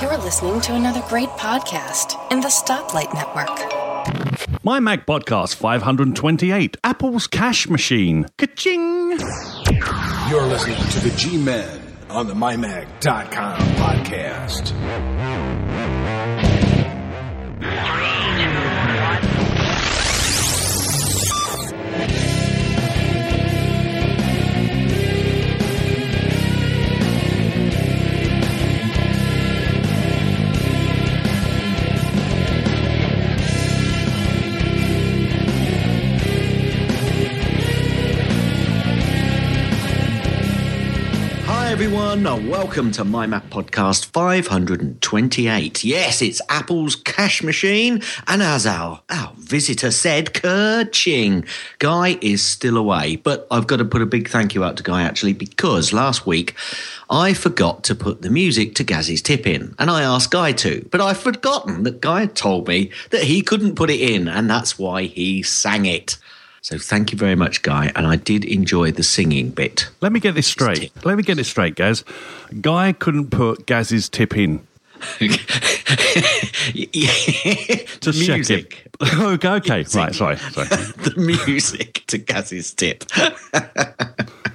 You're listening to another great podcast in the Stoplight Network. My Mac Podcast 528, Apple's Cash Machine. Ka-ching! You're listening to the G Men on the MyMac.com podcast. Everyone, welcome to My Mac Podcast 528. Yes, it's Apple's cash machine, and as our, our visitor said, Kerching. Guy is still away, but I've got to put a big thank you out to Guy actually because last week I forgot to put the music to Gaz's tip in, and I asked Guy to, but I've forgotten that Guy told me that he couldn't put it in, and that's why he sang it. So thank you very much, Guy, and I did enjoy the singing bit. Let me get this straight. Let me get this straight, Gaz. Guy couldn't put Gaz's tip in. Just music. it. okay, okay. Right, sorry. sorry. the music to Gaz's tip.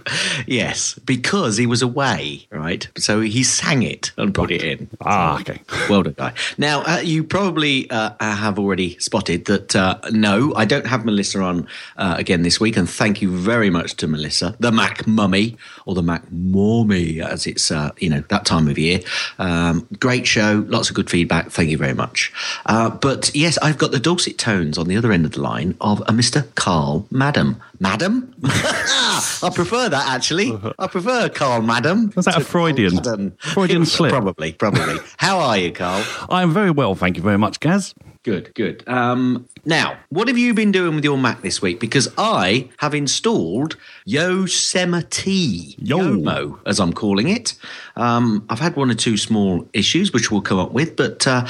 yes, because he was away, right? So he sang it and put it in. Ah, okay. Well done, guy. Now, uh, you probably uh, have already spotted that uh, no, I don't have Melissa on uh, again this week, and thank you very much to Melissa, the Mac Mummy, or the Mac Mommy, as it's uh, you know that time of year. Um, great show, lots of good feedback. Thank you very much. Uh, but yes, I've got the dulcet tones on the other end of the line of a Mr. Carl Madam. Madam? I prefer that actually. I prefer Carl Madam. Was that a Freudian- Madam. Freudian slip? Probably, probably. How are you, Carl? I'm very well, thank you very much, Gaz. Good, good. Um, now, what have you been doing with your Mac this week? Because I have installed Yosemite, Yo. Yomo, as I'm calling it. Um, I've had one or two small issues, which we'll come up with. But uh,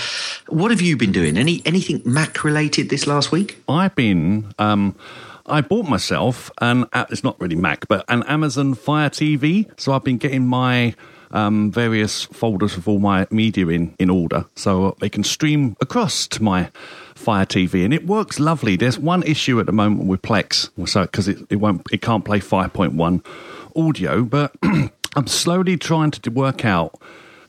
what have you been doing? Any anything Mac related this last week? I've been. Um, I bought myself an. It's not really Mac, but an Amazon Fire TV. So I've been getting my um, various folders with all my media in in order, so they can stream across to my Fire TV, and it works lovely. There's one issue at the moment with Plex, so because it, it won't, it can't play 5.1 audio, but I'm slowly trying to work out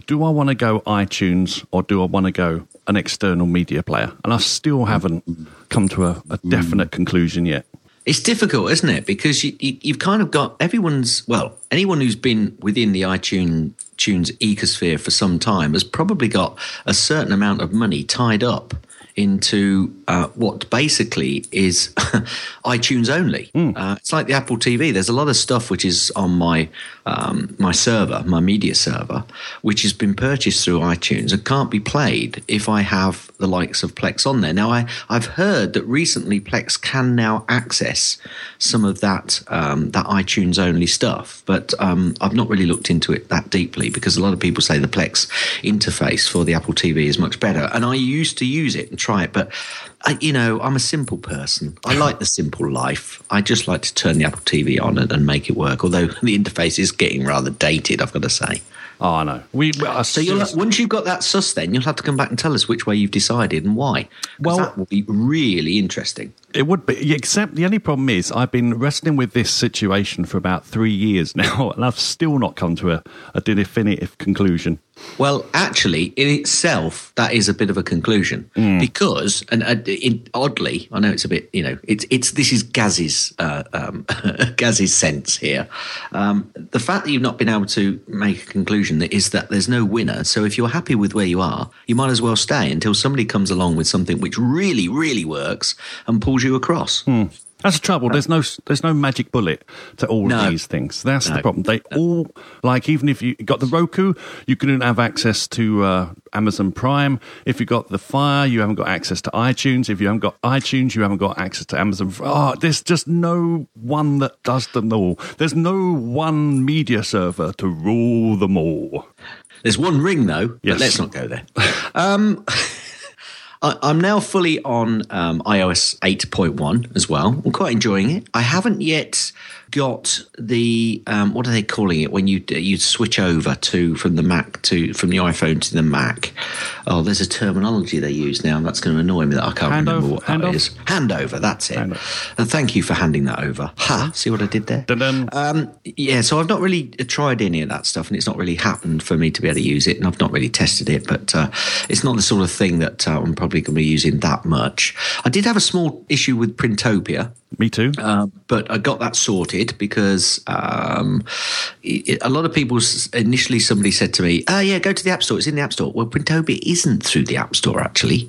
do I want to go iTunes or do I want to go an external media player? And I still haven't come to a, a definite conclusion yet. It's difficult, isn't it? Because you, you, you've kind of got everyone's, well, anyone who's been within the iTunes tunes ecosphere for some time has probably got a certain amount of money tied up into uh, what basically is iTunes only. Uh, it's like the Apple TV. There's a lot of stuff which is on my um, my server, my media server, which has been purchased through iTunes and can't be played if I have the likes of Plex on there. Now, I, I've heard that recently Plex can now access some of that um, that iTunes only stuff, but um, I've not really looked into it that deeply because a lot of people say the Plex interface for the Apple TV is much better, and I used to use it and try it, but I, you know, I'm a simple person. I like the simple life. I just like to turn the Apple TV on and, and make it work. Although the interface is getting rather dated, I've got to say. Oh, I know. We, So you'll, once you've got that sus, then you'll have to come back and tell us which way you've decided and why. Well- that will be really interesting. It would be, except the only problem is I've been wrestling with this situation for about three years now, and I've still not come to a, a definitive conclusion. Well, actually, in itself, that is a bit of a conclusion because, and uh, in, oddly, I know it's a bit, you know, it's it's this is Gaz's uh, um, Gaz's sense here. Um, the fact that you've not been able to make a conclusion that is that there's no winner. So if you're happy with where you are, you might as well stay until somebody comes along with something which really, really works and pulls you across. That's the trouble. There's no there's no magic bullet to all No. of these things. That's No. the problem. They all like even if you got the Roku, you couldn't have access to uh, Amazon Prime. If you got the Fire, you haven't got access to iTunes. If you haven't got iTunes, you haven't got access to Amazon. Oh, there's just no one that does them all. There's no one media server to rule them all. There's one ring though, Yes. but let's not go there. um, I, I'm now fully on um, iOS 8.1 as well. I'm quite enjoying it. I haven't yet got the um, what are they calling it when you you switch over to from the Mac to from the iPhone to the Mac? Oh, there's a terminology they use now, and that's going to annoy me that I can't Handover? remember what that Handoff? is. Handover, that's it. Handoff. And thank you for handing that over. Ha! See what I did there? Um, yeah, so I've not really tried any of that stuff, and it's not really happened for me to be able to use it, and I've not really tested it. But uh, it's not the sort of thing that uh, I'm probably going to be using that much. I did have a small issue with Printopia. Me too. Um, but I got that sorted because um, it, a lot of people initially somebody said to me, "Oh yeah, go to the App Store. It's in the App Store." Well, Printopia isn't through the App Store actually.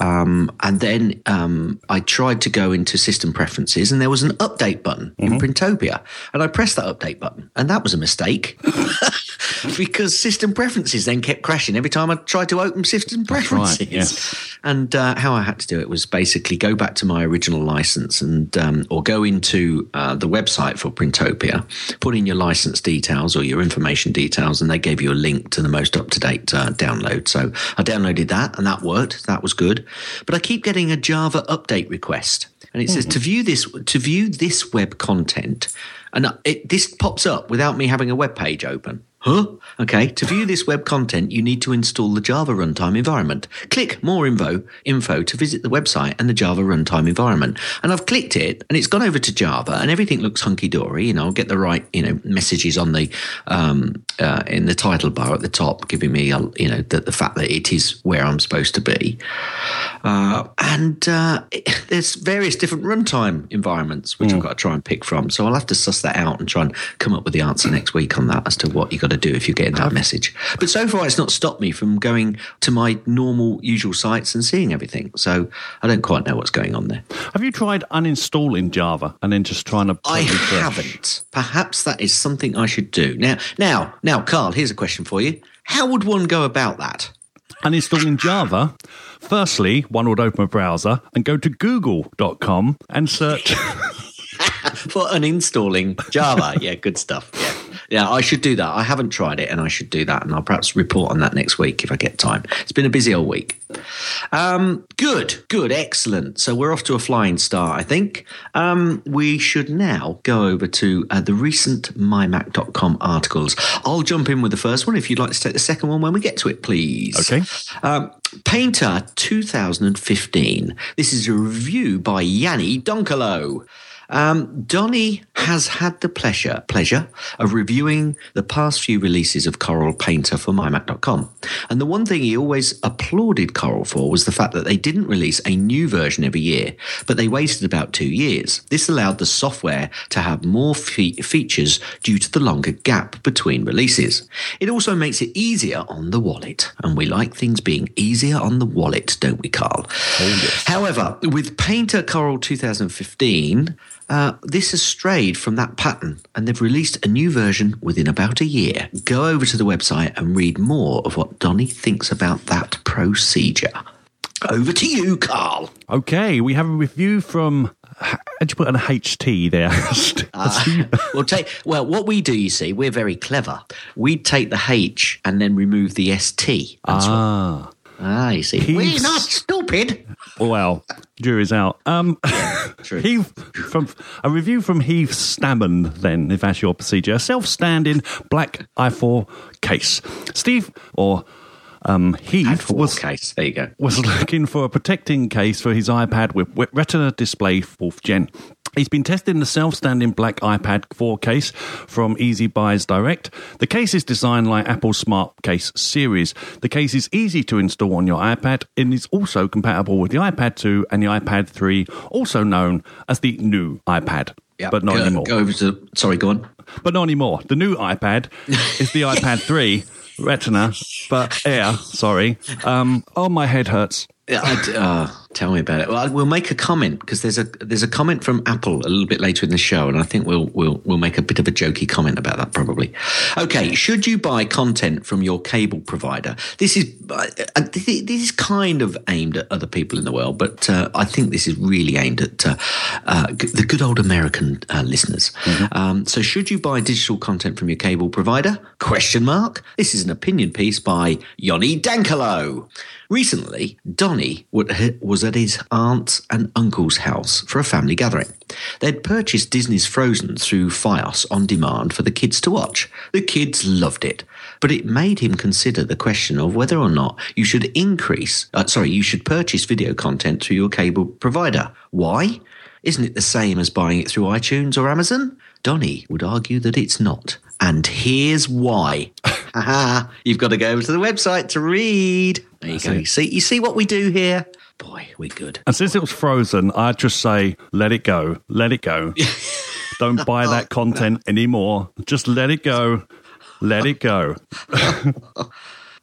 Um, and then um, I tried to go into System Preferences, and there was an update button in Printopia, and I pressed that update button, and that was a mistake because System Preferences then kept crashing every time I tried to open System right, Preferences. And uh, how I had to do it was basically go back to my original license and um, or go into uh, the website for Printopia, put in your license details or your information details, and they gave you a link to the most up to date uh, download. So I downloaded that, and that worked. That was good. But I keep getting a Java update request, and it says to view this to view this web content, and it, this pops up without me having a web page open. Huh? Okay. To view this web content, you need to install the Java runtime environment. Click more info, info to visit the website and the Java runtime environment. And I've clicked it and it's gone over to Java and everything looks hunky dory. You know, I'll get the right, you know, messages on the, um, uh, in the title bar at the top, giving me, uh, you know, the, the fact that it is where I'm supposed to be. Uh, and uh, it- there's various different runtime environments which I've got to try and pick from. So I'll have to suss that out and try and come up with the answer next week on that as to what you got to do if you're getting that message. But so far, it's not stopped me from going to my normal, usual sites and seeing everything. So I don't quite know what's going on there. Have you tried uninstalling Java and then just trying to? I haven't. Perhaps that is something I should do. Now, now, now, Carl, here's a question for you. How would one go about that? Uninstalling Java. Firstly, one would open a browser and go to google.com and search. for uninstalling Java. yeah, good stuff. Yeah. I should do that. I haven't tried it and I should do that. And I'll perhaps report on that next week if I get time. It's been a busy old week. Um, good, good, excellent. So we're off to a flying start, I think. Um, we should now go over to uh, the recent mymac.com articles. I'll jump in with the first one if you'd like to take the second one when we get to it, please. Okay. Um, Painter 2015. This is a review by Yanni Donkalo. Um, Donny has had the pleasure pleasure of reviewing the past few releases of Corel Painter for mymac.com. And the one thing he always applauded Corel for was the fact that they didn't release a new version every year, but they waited about two years. This allowed the software to have more fe- features due to the longer gap between releases. It also makes it easier on the wallet, and we like things being easier on the wallet, don't we, Carl? However, with Painter Corel 2015, uh, this has strayed from that pattern and they've released a new version within about a year. Go over to the website and read more of what Donny thinks about that procedure. Over to you, Carl. okay, we have a review from. How'd you put an HT there? Well, take well. What we do, you see, we're very clever. We take the H and then remove the ST. That's what, ah. ah, you see, we're He's- not stupid. Well, jury's out. Um, true. Heath, from a review from Heath Stammen, then, if that's your procedure, a self-standing black i4 case. Steve or um, Heath was case. There you go. was looking for a protecting case for his iPad with with Retina display fourth gen. He's been testing the self-standing black iPad 4 case from Easy Buys Direct. The case is designed like Apple's Smart Case series. The case is easy to install on your iPad and is also compatible with the iPad 2 and the iPad 3, also known as the new iPad. Yeah, but not go, anymore. Go over to. Sorry, go on. But not anymore. The new iPad is the iPad 3 Retina, but Air, sorry. Um, oh, my head hurts. Yeah, uh, tell me about it. Well, we'll make a comment because there's a there's a comment from Apple a little bit later in the show, and I think we'll we'll we'll make a bit of a jokey comment about that probably. Okay, should you buy content from your cable provider? This is uh, uh, this is kind of aimed at other people in the world, but uh, I think this is really aimed at uh, uh, the good old American uh, listeners. Um, so, should you buy digital content from your cable provider? Question mark. This is an opinion piece by Yoni Dankalo. Recently, Donny was at his aunt's and uncle's house for a family gathering. They'd purchased Disney's Frozen through Fios on demand for the kids to watch. The kids loved it, but it made him consider the question of whether or not you should increase, uh, sorry, you should purchase video content through your cable provider. Why? Isn't it the same as buying it through iTunes or Amazon? Donny would argue that it's not. And here's why. Haha, You've got to go over to the website to read. There you go. You see, you see what we do here? Boy, we're good. And since it was frozen, I'd just say, let it go, let it go. Don't buy that content anymore. Just let it go, let it go.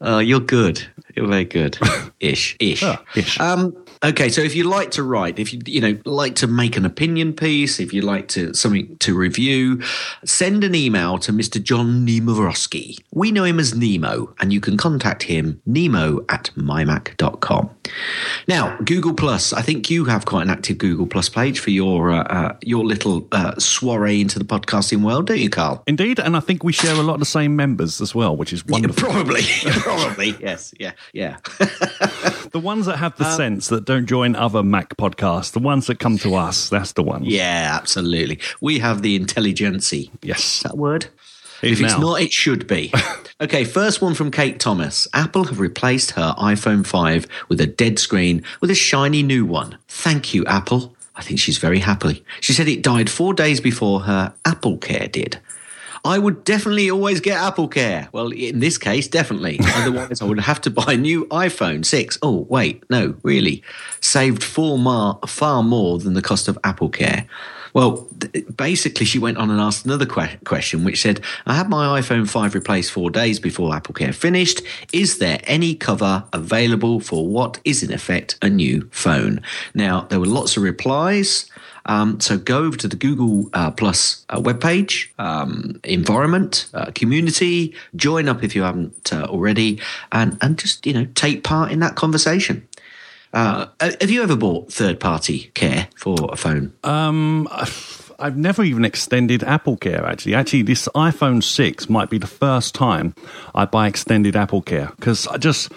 Oh, you're good. You're very good. Ish. Ish. Ah, ish. Um, okay, so if you like to write, if you you know like to make an opinion piece, if you like to something to review, send an email to Mr. John Nemerovski. We know him as Nemo, and you can contact him Nemo at mymac.com. Now, Google Plus. I think you have quite an active Google Plus page for your uh, uh, your little uh, soiree into the podcasting world, don't you, Carl? Indeed, and I think we share a lot of the same members as well, which is wonderful. Probably, probably, yes, yeah, yeah. the ones that have the sense that don't join other Mac podcasts, the ones that come to us, that's the ones. Yeah, absolutely. We have the intelligency. Yes. That word? If it's not, it should be. okay, first one from Kate Thomas. Apple have replaced her iPhone 5 with a dead screen with a shiny new one. Thank you, Apple. I think she's very happy. She said it died four days before her Apple Care did. I would definitely always get Apple Care. Well, in this case, definitely. Otherwise, I would have to buy a new iPhone 6. Oh, wait, no, really. Saved far more, far more than the cost of Apple Care. Well, basically, she went on and asked another que- question, which said, I had my iPhone 5 replaced four days before Apple Care finished. Is there any cover available for what is, in effect, a new phone? Now, there were lots of replies. Um, so go over to the Google uh, Plus uh, webpage, um, environment, uh, community, join up if you haven't uh, already, and, and just, you know, take part in that conversation. Uh, have you ever bought third party care for a phone? Um, I've- never even extended Apple Care. Actually, actually, this iPhone six might be the first time I buy extended Apple Care because I just,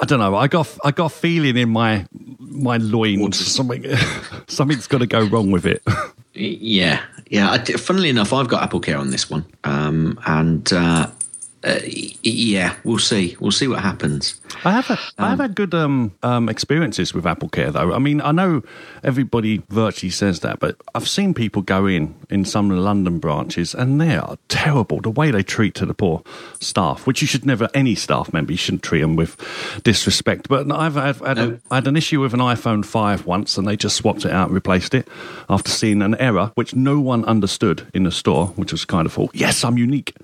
I don't know. I got, I got a feeling in my my loins something, something's got to go wrong with it. Yeah, yeah. I, funnily enough, I've got Apple Care on this one, um, and uh, uh, yeah, we'll see. We'll see what happens. I have had, I have had good um, um, experiences with Apple Care though. I mean, I know everybody virtually says that, but I've seen people go in in some London branches, and they are terrible. The way they treat to the poor staff, which you should never any staff member you shouldn't treat them with disrespect. But I've, I've had, a, I had an issue with an iPhone five once, and they just swapped it out and replaced it after seeing an error which no one understood in the store, which was kind of thought, yes, I'm unique.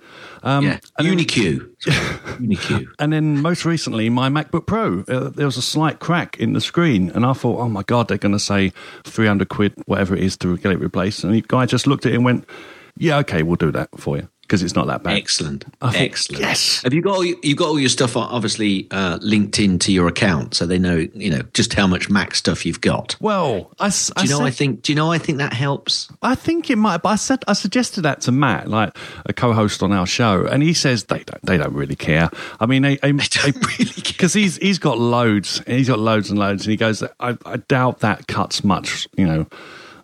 Um, yeah, UniQ. And then most recently, my MacBook Pro, uh, there was a slight crack in the screen, and I thought, oh my god, they're going to say three hundred quid, whatever it is, to get it replaced. And the guy just looked at it and went, "Yeah, okay, we'll do that for you because it's not that bad." Excellent. Thought, Excellent. yes. Have you got all, you got all your stuff obviously uh, linked into your account, so they know you know just how much Mac stuff you've got. Well, I, Do you know? said- I think. Do you know? I think that helps. I think it might, but I said I suggested that to Matt, like a co-host on our show, and he says they don't they don't really care. I mean, they, they, don't really care. because he's he's got loads, he's got loads and loads, and he goes, I, I doubt that cuts much, you know,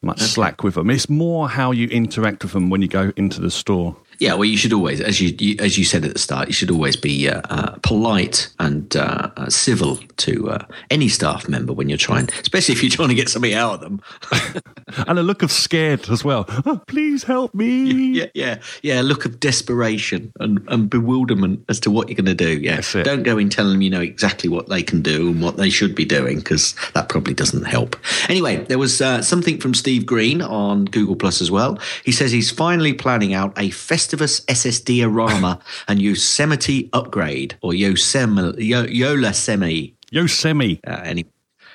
much slack with them. It's more how you interact with them when you go into the store. Yeah, well, you should always, as you, you as you said at the start, you should always be uh, uh, polite and uh, uh, civil to uh, any staff member when you're trying, especially if you're trying to get something out of them. and a look of scared as well. Oh, please help me. yeah, yeah, yeah. A look of desperation and, and bewilderment as to what you're going to do. Yeah, don't go in telling them you know exactly what they can do and what they should be doing because that probably doesn't help. Anyway, there was uh, something from Steve Green on Google Plus as well. He says he's finally planning out a Festivus SSD Arama and Yosemite upgrade or Yosemite Yo- Yosemite Yosemite. uh, any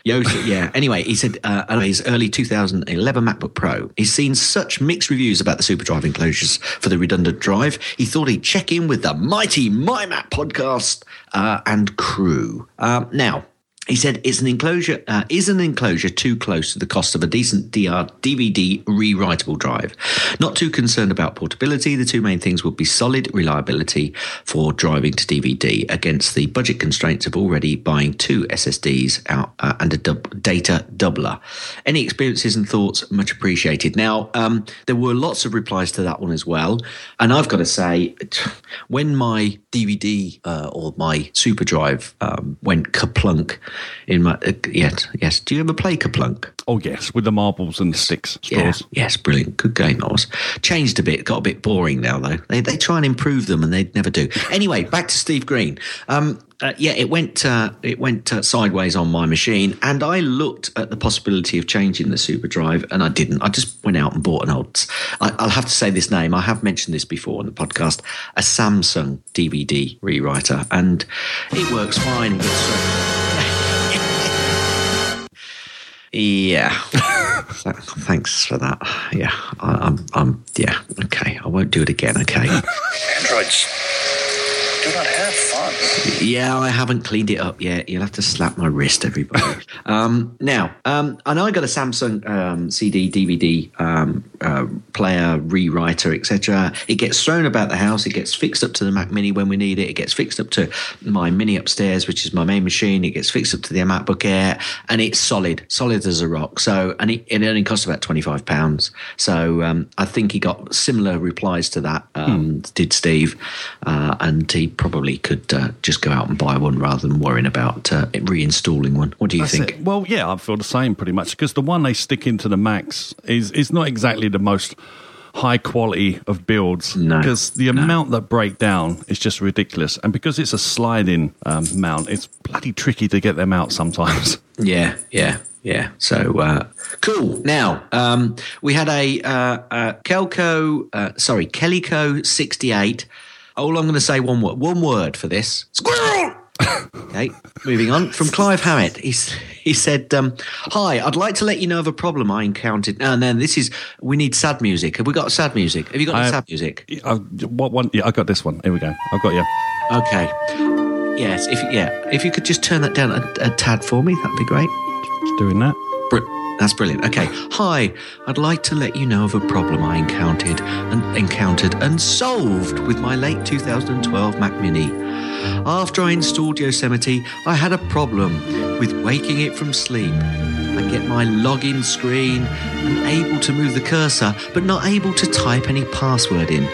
yeah. Anyway, he said uh, uh, his early 2011 MacBook Pro. He's seen such mixed reviews about the SuperDrive enclosures for the redundant drive. He thought he'd check in with the mighty My Mac podcast uh, and crew. Um, now. He said, "It's an enclosure. Uh, is an enclosure too close to the cost of a decent DR, DVD rewritable drive? Not too concerned about portability. The two main things would be solid reliability for driving to DVD against the budget constraints of already buying two SSDs out uh, and a dub- data doubler. Any experiences and thoughts much appreciated. Now, um, there were lots of replies to that one as well, and I've got to say, when my DVD uh, or my Super Drive um, went kaplunk in my uh, yes yes. Do you ever play kaplunk? Oh yes, with the marbles and the sticks, Yeah, yes, brilliant, good game that was. Changed a bit, got a bit boring now though. They they try and improve them, and they never do. Anyway, back to Steve Green. Um, uh, yeah, it went uh, it went uh, sideways on my machine, and I looked at the possibility of changing the Super Drive, and I didn't. I just went out and bought an old. I, I'll have to say this name. I have mentioned this before on the podcast. A Samsung DVD rewriter, and it works fine. But, uh, yeah. Thanks for that. Yeah, I, I'm. I'm. Yeah. Okay. I won't do it again. Okay. Androids do not have fun. Yeah, I haven't cleaned it up yet. You'll have to slap my wrist, everybody. um, now, um, I know I got a Samsung um, CD, DVD um, uh, player, rewriter, etc. It gets thrown about the house. It gets fixed up to the Mac Mini when we need it. It gets fixed up to my Mini upstairs, which is my main machine. It gets fixed up to the MacBook Air, and it's solid, solid as a rock. So, and it, it only costs about twenty five pounds. So, um, I think he got similar replies to that. Um, Did Steve, uh, and he probably could uh, just go out and buy one rather than worrying about uh, reinstalling one. What do you That's think? it. Well, yeah, I feel the same pretty much because the one they stick into the Macs is is not exactly the most high quality of builds No, because the no. amount that break down is just ridiculous and because it's a sliding um, mount it's bloody tricky to get them out sometimes Yeah, yeah, yeah. So uh, cool. Now um, we had a uh, uh, Kelco, uh, sorry, Kellyco sixty eight. All I'm going to say one word, one word for this. Squirrel. okay, moving on from Clive Hammett. He's, he said, um, "Hi, I'd like to let you know of a problem I encountered." And then this is we need sad music. Have we got sad music? Have you got I- sad music? I, what one yeah i got this one here we go i've got you Okay. Yes, if yeah, if you could just turn that down a, a tad for me, that'd be great. Just doing that Br- That's brilliant. Okay. Hi, I'd like to let you know of a problem I encountered and encountered and solved with my late 2012 Mac Mini. After I installed Yosemite, I had a problem with waking it from sleep. I get my login screen and able to move the cursor, but not able to type any password in.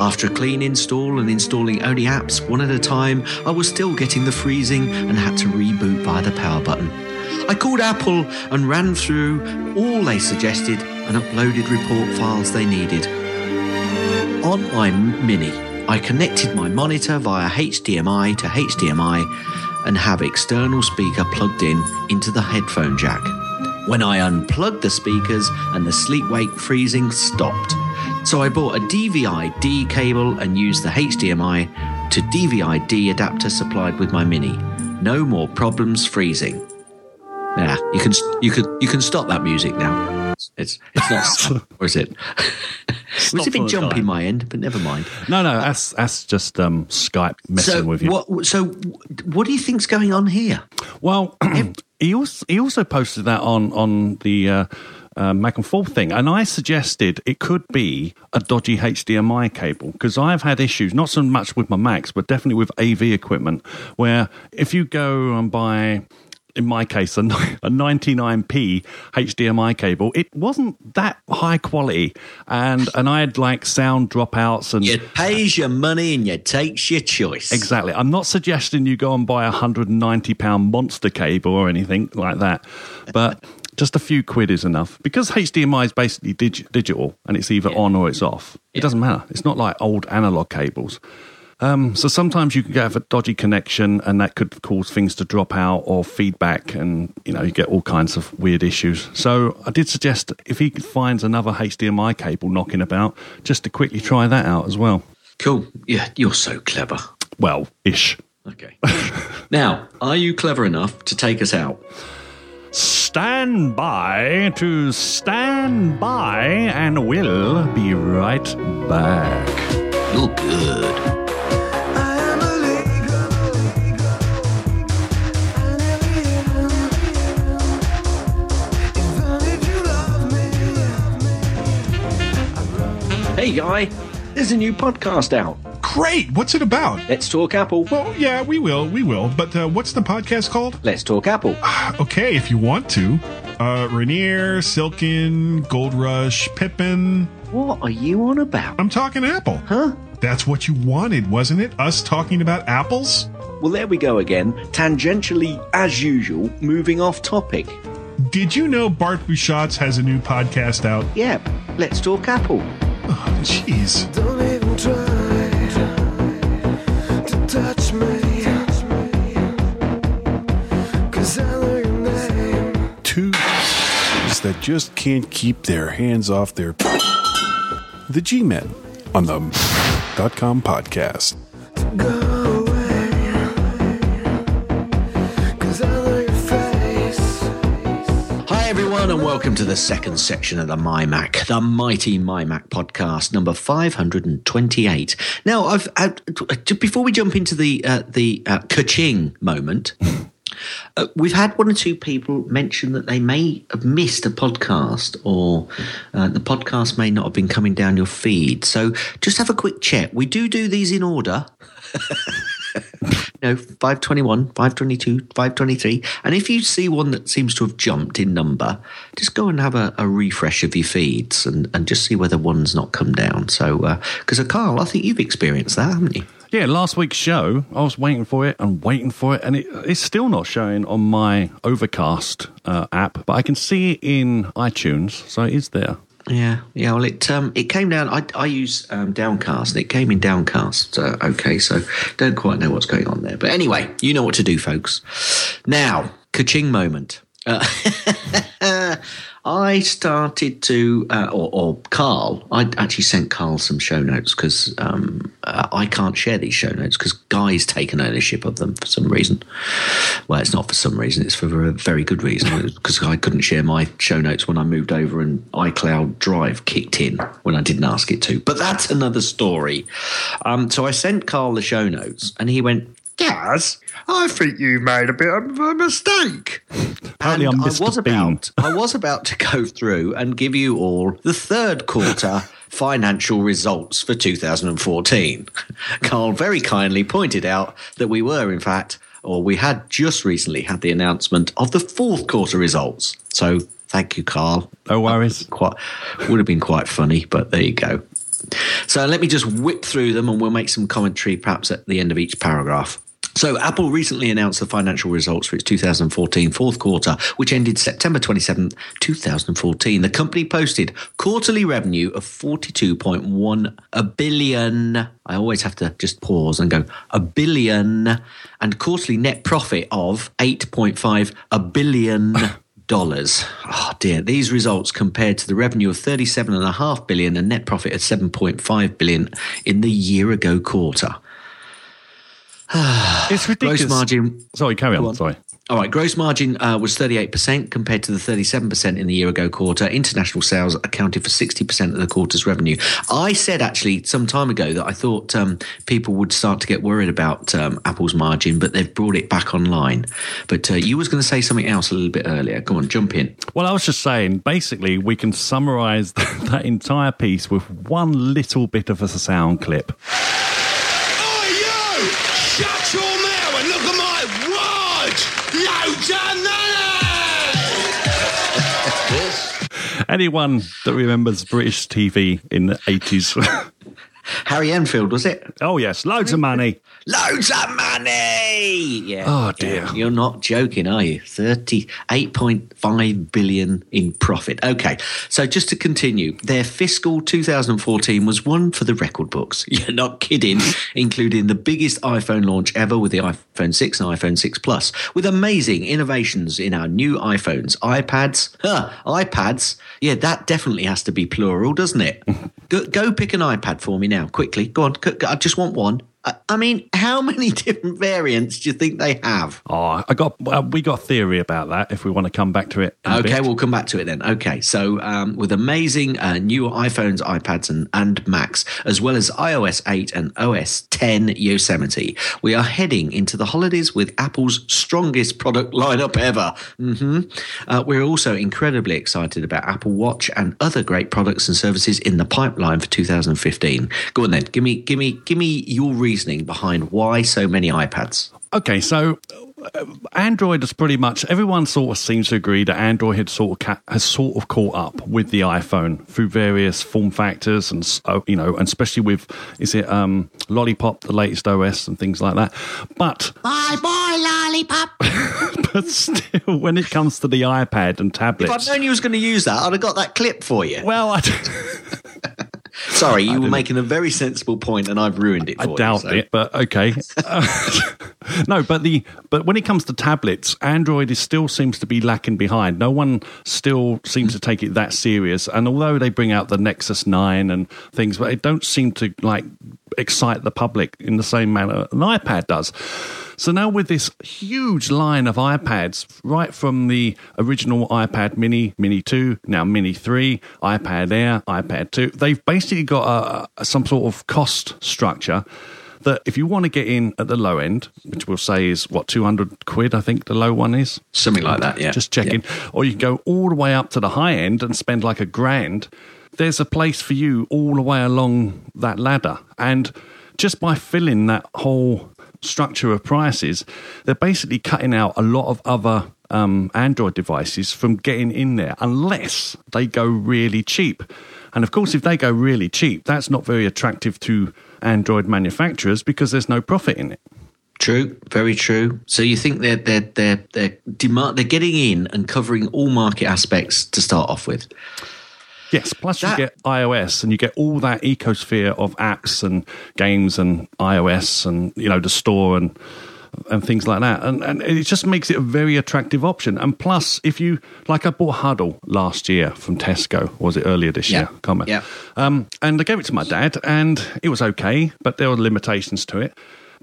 After a clean install and installing only apps one at a time, I was still getting the freezing and had to reboot via the power button. I called Apple and ran through all they suggested and uploaded report files they needed. On my Mini, I connected my monitor via HDMI to HDMI and have external speaker plugged in into the headphone jack. When I unplugged the speakers and the sleep wake freezing stopped. So I bought a DVI D cable and used the HDMI to DVI D adapter supplied with my Mini. No more problems freezing. Yeah, you can you could you can stop that music now. It's it's not or is it? it was a bit jumpy time. my end, but never mind. no no that's that's just um skype messing So with you what? So what do you think's going on here? Well, he also he also posted that on on the uh, uh, Mac and Forth thing, and I suggested it could be a dodgy HDMI cable because I've had issues not so much with my Macs, but definitely with AV equipment, where if you go and buy. In my case, a, a 99p HDMI cable, it wasn't that high quality, and and I had like sound dropouts and You pays your money and you takes your choice. Exactly. I'm not suggesting you go and buy a hundred and ninety pound monster cable or anything like that, but just a few quid is enough because HDMI is basically dig- digital and it's either on or it's off. It doesn't matter. It's not like old analog cables. Um, so sometimes you can have a dodgy connection, and that could cause things to drop out or feedback, and you know you get all kinds of weird issues. So I did suggest if he finds another HDMI cable knocking about, just to quickly try that out as well. Cool. Yeah, you're so clever. Well, ish. Okay. now, are you clever enough to take us out? Stand by to stand by, and we'll be right back. Good. Hey guy, there's a new podcast out. Great! What's it about? Let's talk Apple. Well, yeah, we will, we will. But uh, what's the podcast called? Let's talk Apple. Ah, okay, if you want to. Uh, Rainier, Silken, Gold Rush, Pippin. What are you on about? I'm talking Apple. Huh? That's what you wanted, wasn't it? Us talking about apples? Well, there we go again. Tangentially, as usual, moving off topic. Did you know Bart Busschots has a new podcast out? Yep, Let's Talk Apple. Oh, jeez. Don't even try to touch me. 'Cause I know your two s- that just can't keep their hands off their the G-Men on the dot com podcast. Go away. 'Cause I know your face. Hi, everyone, and welcome to the second section of the MyMac, the mighty MyMac podcast, number 528. Now, I've, i just before we jump into the uh, the uh, ka-ching moment, uh, we've had one or two people mention that they may have missed a podcast or uh, the podcast may not have been coming down your feed. So just have a quick check. We do do these in order. No, 521, 522, 523. And if you see one that seems to have jumped in number, just go and have a, a refresh of your feeds and, and just see whether one's not come down. So, because uh, Carl, I think you've experienced that, haven't you? Yeah, last week's show, I was waiting for it and waiting for it, and it, it's still not showing on my Overcast uh, app, but I can see it in iTunes, so it is there. Yeah, yeah. Well, it um, it came down. I I use um, Downcast. and It came in Downcast. Uh, okay, so don't quite know what's going on there, but anyway, you know what to do, folks. Now, ka-ching moment. Uh, I started to, uh, or, or Carl, I actually sent Carl some show notes because um, uh, I can't share these show notes because Guy's taken ownership of them for some reason. Well, it's not for some reason, it's for a very good reason because I couldn't share my show notes when I moved over and iCloud Drive kicked in when I didn't ask it to. But that's another story. Um, so I sent Carl the show notes and he went, Gaz, I think you've made a bit of a mistake. Apparently and I'm I was Bean. about I was about to go through and give you all the third quarter financial results for 2014. Carl very kindly pointed out that we were in fact or we had just recently had the announcement of the fourth quarter results. So thank you Carl. No worries. Quite would have been quite funny, but there you go. So let me just whip through them and we'll make some commentary perhaps at the end of each paragraph. So, Apple recently announced the financial results for its 2014 fourth quarter, which ended September 27, 2014. The company posted quarterly revenue of 42.1 a billion. I always have to just pause and go a billion, and quarterly net profit of 8.5 a billion. Dollars. Oh dear. These results compared to the revenue of 37.5 billion and net profit of 7.5 billion in the year ago quarter. It's ridiculous. Gross margin. Sorry, carry on. on. Sorry. All right, gross margin uh, was 38% compared to the 37% in the year ago quarter. International sales accounted for 60% of the quarter's revenue. I said actually some time ago that I thought um, people would start to get worried about um, Apple's margin, but they've brought it back online. But uh, you was going to say something else a little bit earlier. Go on, jump in. Well, I was just saying, basically, we can summarize that entire piece with one little bit of a sound clip. You! Shut your mouth and look at my watch! Loads of money! Anyone that remembers British TV in the 80s. Harry Enfield, was it? oh, yes, loads of money. Loads of money! Yeah. Oh, dear. Yeah, You're not joking, are you? 38.5 billion in profit. Okay. So just to continue, their fiscal 2014 was one for the record books. You're not kidding, including the biggest iPhone launch ever with the iPhone 6 and iPhone 6 Plus, with amazing innovations in our new iPhones, iPads, huh, iPads. Yeah, that definitely has to be plural, doesn't it? go, go pick an iPad for me now, quickly. Go on. I just want one. I- mean, how many different variants do you think they have? Oh, I got well, we got a theory about that. If we want to come back to it, Okay, we'll come back to it then. Okay, so um, with amazing uh, new iPhones, iPads, and, and Macs, as well as iOS 8 and OS 10 Yosemite, we are heading into the holidays with Apple's strongest product lineup ever. hmm Uh, we're also incredibly excited about Apple Watch and other great products and services in the pipeline for 2015. Go on then, give me, give me, give me your reasoning behind why so many iPads. Okay, so uh, Android is pretty much everyone sort of seems to agree that Android had sort of ca- has sort of caught up with the iPhone through various form factors and uh, you know, and especially with is it um, Lollipop, the latest OS and things like that. But Bye bye, lollipop. but still, when it comes to the iPad and tablets, If I'd known you was going to use that, I'd have got that clip for you. well, I, Sorry, you were making a very sensible point, and I've ruined it. For I you, doubt so- it, but okay. No, but the but when it comes to tablets, Android is still seems to be lacking behind. No one still seems to take it that serious. And although they bring out the Nexus Nine and things, but it don't seem to like excite the public in the same manner an iPad does. So now with this huge line of iPads, right from the original iPad Mini, Mini 2, now Mini 3, iPad Air, iPad 2, they've basically got a, some sort of cost structure that if you want to get in at the low end, which we'll say is what, 200 quid, I think the low one is? Something like that, yeah. Just checking. Or you can go all the way up to the high end and spend like a grand. There's a place for you all the way along that ladder. And just by filling that whole structure of prices, they're basically cutting out a lot of other um, Android devices from getting in there unless they go really cheap. And of course, if they go really cheap, that's not very attractive to Android manufacturers because there's no profit in it. True, very true. So you think they're they're they're they're demand they're getting in and covering all market aspects to start off with. Yes, plus That- you get iOS and you get all that ecosphere of apps and games and iOS and you know the store and and things like that. And and it just makes it a very attractive option. And plus if you like I bought Hudl last year from Tesco, or was it earlier this Yeah. year? Can't. Yeah. Um and I gave it to my dad and it was okay, but there were limitations to it.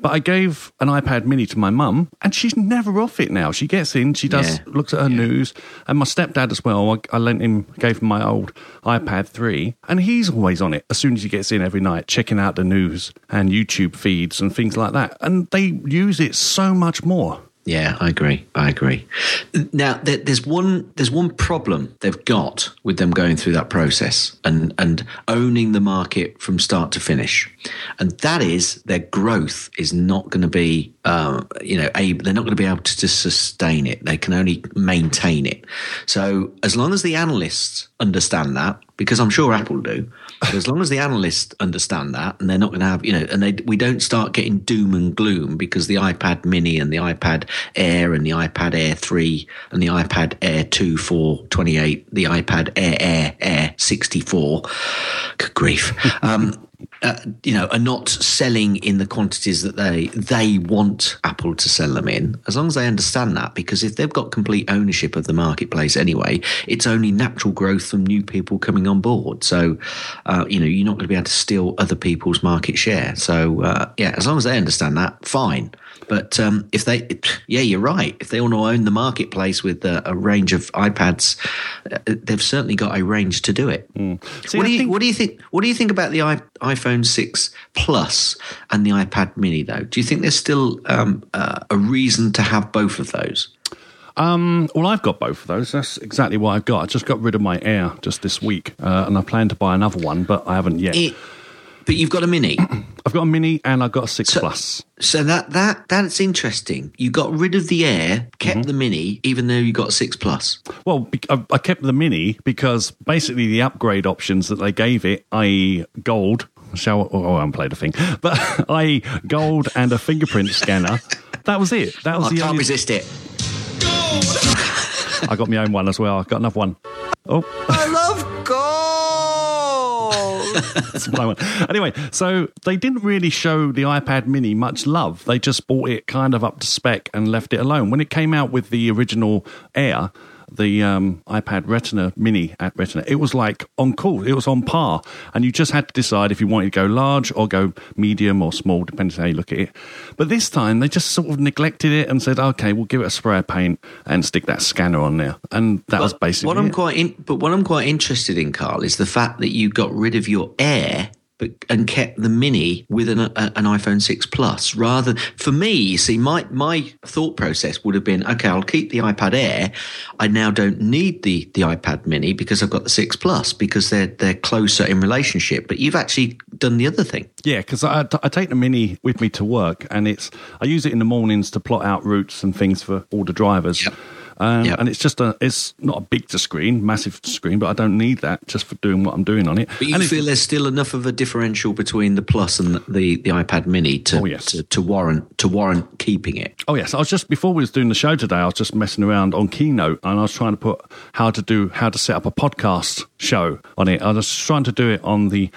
But I gave an iPad mini to my mum, and she's never off it now. She gets in, she does, Yeah. looks at her news, and my stepdad as well. I, I lent him, gave him my old iPad 3, and he's always on it as soon as he gets in every night, checking out the news and YouTube feeds and things like that. And they use it so much more. Yeah, I agree. I agree. Now, there, there's one there's one problem they've got with them going through that process and and owning the market from start to finish, and that is their growth is not going to be uh, you know able, they're not going to be able to, to sustain it. They can only maintain it. So as long as the analysts understand that, because I'm sure Apple do. But as long as the analysts understand that, and they're not going to have, you know, and they we don't start getting doom and gloom because the iPad Mini and the iPad Air and the iPad Air three and the iPad Air two four twenty eight, the iPad Air Air Air sixty four, good grief, um, uh, you know, are not selling in the quantities that they they want Apple to sell them in. As long as they understand that, because if they've got complete ownership of the marketplace anyway, it's only natural growth from new people coming on board. So, uh, you know, you're not going to be able to steal other people's market share. So, uh, yeah, as long as they understand that, fine. But um, if they, yeah, you're right. If they want to own the marketplace with uh, a range of iPads, uh, they've certainly got a range to do it. See, what do you think- What do you think? What do you think about the I, iPhone six Plus and the iPad Mini? Though, do you think there's still um, uh, a reason to have both of those? Um, well, I've got both of those. That's exactly what I've got. I just got rid of my Air just this week, uh, and I plan to buy another one, but I haven't yet. It, but you've got a Mini, I've got a Mini and I've got a 6 So- Plus. so that that that's interesting. You got rid of the Air, kept Mm-hmm. the Mini, even though you got a six Plus. Well, I I kept the Mini because basically the upgrade options that they gave it, i.e., gold, shall oh, I haven't played a thing, but i.e., gold and a fingerprint scanner. That was it. That was I the can't only. resist it. I got my own one as well. I got another one. Oh, I love gold. That's what I want. Anyway, so they didn't really show the iPad Mini much love. They just bought it kind of up to spec and left it alone. When it came out with the original Air, the um, iPad Retina Mini at Retina, it was like on call. It was on par, and you just had to decide if you wanted to go large or go medium or small, depending on how you look at it. But this time they just sort of neglected it and said, "Okay, we'll give it a spray of paint and stick that scanner on there," and that was basically what I'm it. quite in, but what I'm quite interested in, Carl, is the fact that you got rid of your Air. But, and kept the mini with an, a, an iPhone 6 Plus rather for me you see my my thought process would have been okay I'll keep the iPad Air I now don't need the the iPad mini because I've got the 6 Plus because they're they're closer in relationship but you've actually done the other thing Yeah, because I, I take the mini with me to work, and it's I use it in the mornings to plot out routes and things for all the drivers. Yep. Um, Yep. And it's just a it's not a big to screen, massive to screen, but I don't need that just for doing what I'm doing on it. But you and feel there's still enough of a differential between the Plus and the, the iPad Mini to, Oh, yes. to to warrant to warrant keeping it. Oh yes, I was just before we was doing the show today. I was just messing around on Keynote, and I was trying to put how to do how to set up a podcast show on it. I was trying to do it on the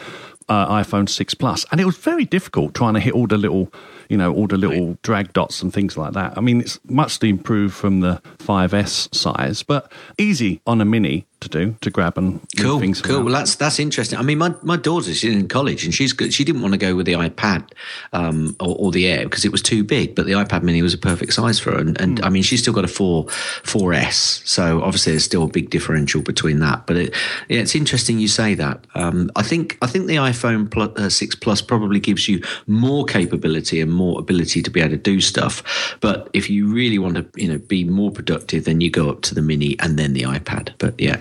uh, iPhone six plus, and it was very difficult trying to hit all the little, you know, all the little drag dots and things like that. I mean, it's much improved from the 5S size, but easy on a mini to do to grab and Cool, things cool. around. Well, that's that's interesting. I mean, my my daughter she's in college and she's good. She didn't want to go with the iPad um, or, or the Air because it was too big, but the iPad Mini was a perfect size for her. And, and I mean, she's still got a four four S, so obviously there's still a big differential between that. But it, yeah, it's interesting you say that. Um, I think I think the iPhone plus, uh, six Plus probably gives you more capability and more ability to be able to do stuff. But if you really want to, you know, be more productive, then you go up to the Mini and then the iPad. But yeah.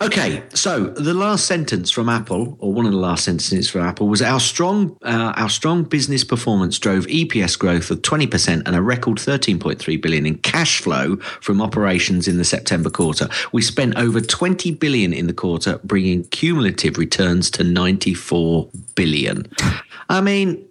Okay, so the last sentence from Apple, or one of the last sentences from Apple, was our strong, uh, our strong business performance drove EPS growth of twenty percent and a record thirteen point three billion in cash flow from operations in the September quarter. We spent over twenty billion in the quarter, bringing cumulative returns to ninety four billion. I mean,